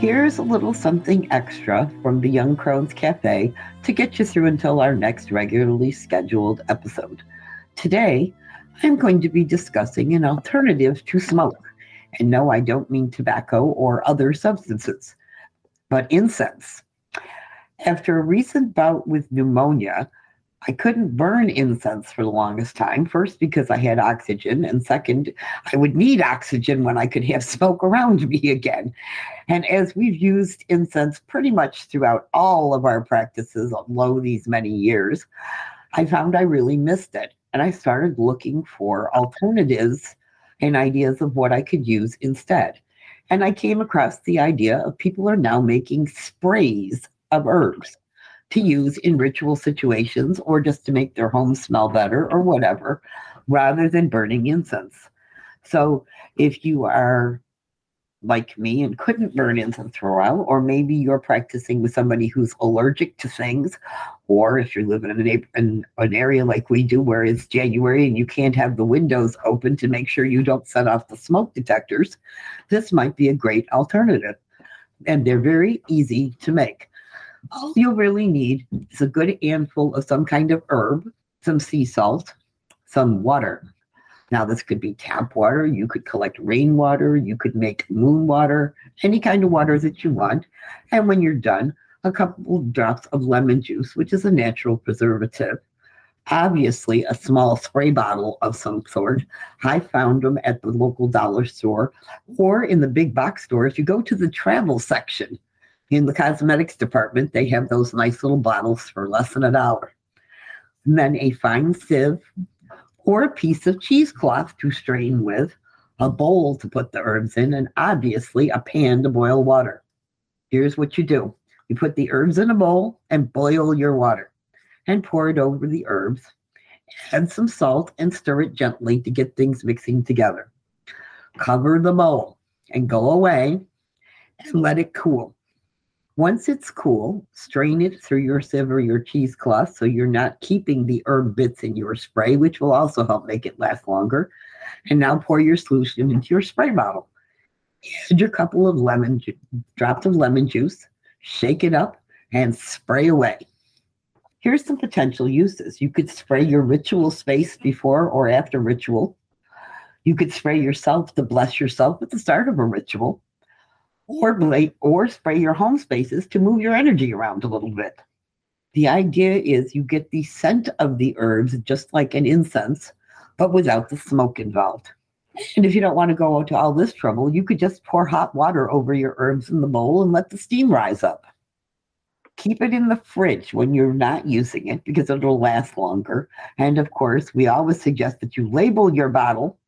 Here's a little something extra from the Young Crones Cafe to get you through until our next regularly scheduled episode. Today, I'm going to be discussing an alternative to smoke. And no, I don't mean tobacco or other substances, but incense. After a recent bout with pneumonia, I couldn't burn incense for the longest time. First, because I had oxygen, and second, I would need oxygen when I could have smoke around me again. And as we've used incense pretty much throughout all of our practices, although these many years, I found I really missed it. And I started looking for alternatives and ideas of what I could use instead. And I came across the idea of people are now making sprays of herbs to use in ritual situations or just to make their home smell better or whatever, rather than burning incense. So if you are like me and couldn't burn incense for a while, or maybe you're practicing with somebody who's allergic to things, or if you're living in in an area like we do where it's January and you can't have the windows open to make sure you don't set off the smoke detectors, this might be a great alternative. And they're very easy to make. All you really need is a good handful of some kind of herb, some sea salt, some water. Now, this could be tap water. You could collect rainwater. You could make moon water, any kind of water that you want. And when you're done, a couple drops of lemon juice, which is a natural preservative. Obviously, a small spray bottle of some sort. I found them at the local dollar store or in the big box stores. You go to the travel section in the cosmetics department, they have those nice little bottles for less than a dollar. And then a fine sieve or a piece of cheesecloth to strain with, a bowl to put the herbs in, and obviously a pan to boil water. Here's what you do you put the herbs in a bowl and boil your water and pour it over the herbs. Add some salt and stir it gently to get things mixing together. Cover the bowl and go away and let it cool. Once it's cool, strain it through your sieve or your cheesecloth so you're not keeping the herb bits in your spray, which will also help make it last longer. And now pour your solution into your spray bottle. Add your couple of lemon ju- drops of lemon juice, shake it up, and spray away. Here's some potential uses. You could spray your ritual space before or after ritual. You could spray yourself to bless yourself at the start of a ritual or blade or spray your home spaces to move your energy around a little bit. The idea is you get the scent of the herbs just like an incense, but without the smoke involved. And if you don't want to go to all this trouble, you could just pour hot water over your herbs in the bowl and let the steam rise up. Keep it in the fridge when you're not using it because it'll last longer. And of course, we always suggest that you label your bottle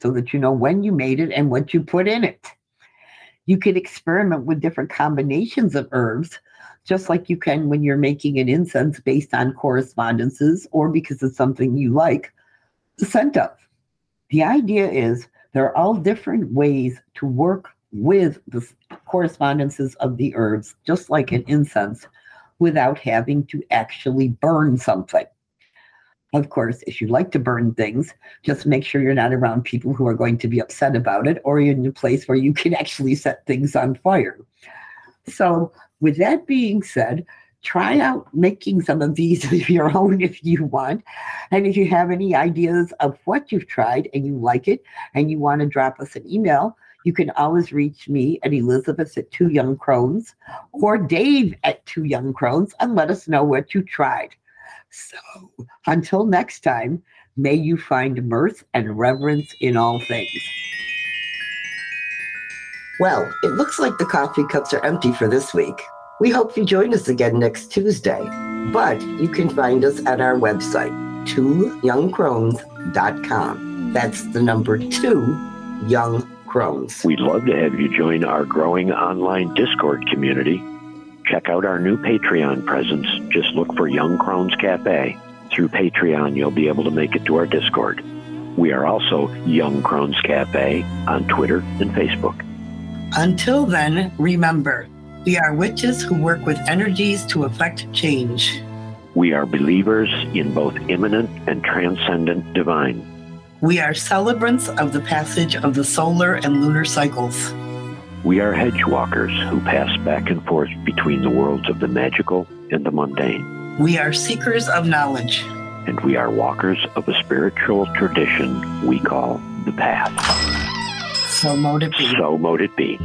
so that you know when you made it and what you put in it. You could experiment with different combinations of herbs, just like you can when you're making an incense based on correspondences or because it's something you like the scent of. The idea is there are all different ways to work with the correspondences of the herbs, just like an incense, without having to actually burn something. Of course, if you like to burn things, just make sure you're not around people who are going to be upset about it or in a place where you can actually set things on fire. So, with that being said, try out making some of these of your own if you want. And if you have any ideas of what you've tried and you like it and you want to drop us an email, you can always reach me at Elizabeth at Two Young Crones or Dave at Two Young Crones and let us know what you tried. So until next time, may you find mirth and reverence in all things. Well, it looks like the coffee cups are empty for this week. We hope you join us again next Tuesday, but you can find us at our website, twoyoungcrones.com. That's the number two, Young Crones. We'd love to have you join our growing online Discord community Check out our new Patreon presence. Just look for Young Crones Cafe. Through Patreon, you'll be able to make it to our Discord. We are also Young Crones Cafe on Twitter and Facebook. Until then, remember, we are witches who work with energies to effect change. We are believers in both immanent and transcendent divine. We are celebrants of the passage of the solar and lunar cycles. We are hedge walkers who pass back and forth between the worlds of the magical and the mundane. We are seekers of knowledge. And we are walkers of a spiritual tradition we call the path. So mote it be. So mote it be.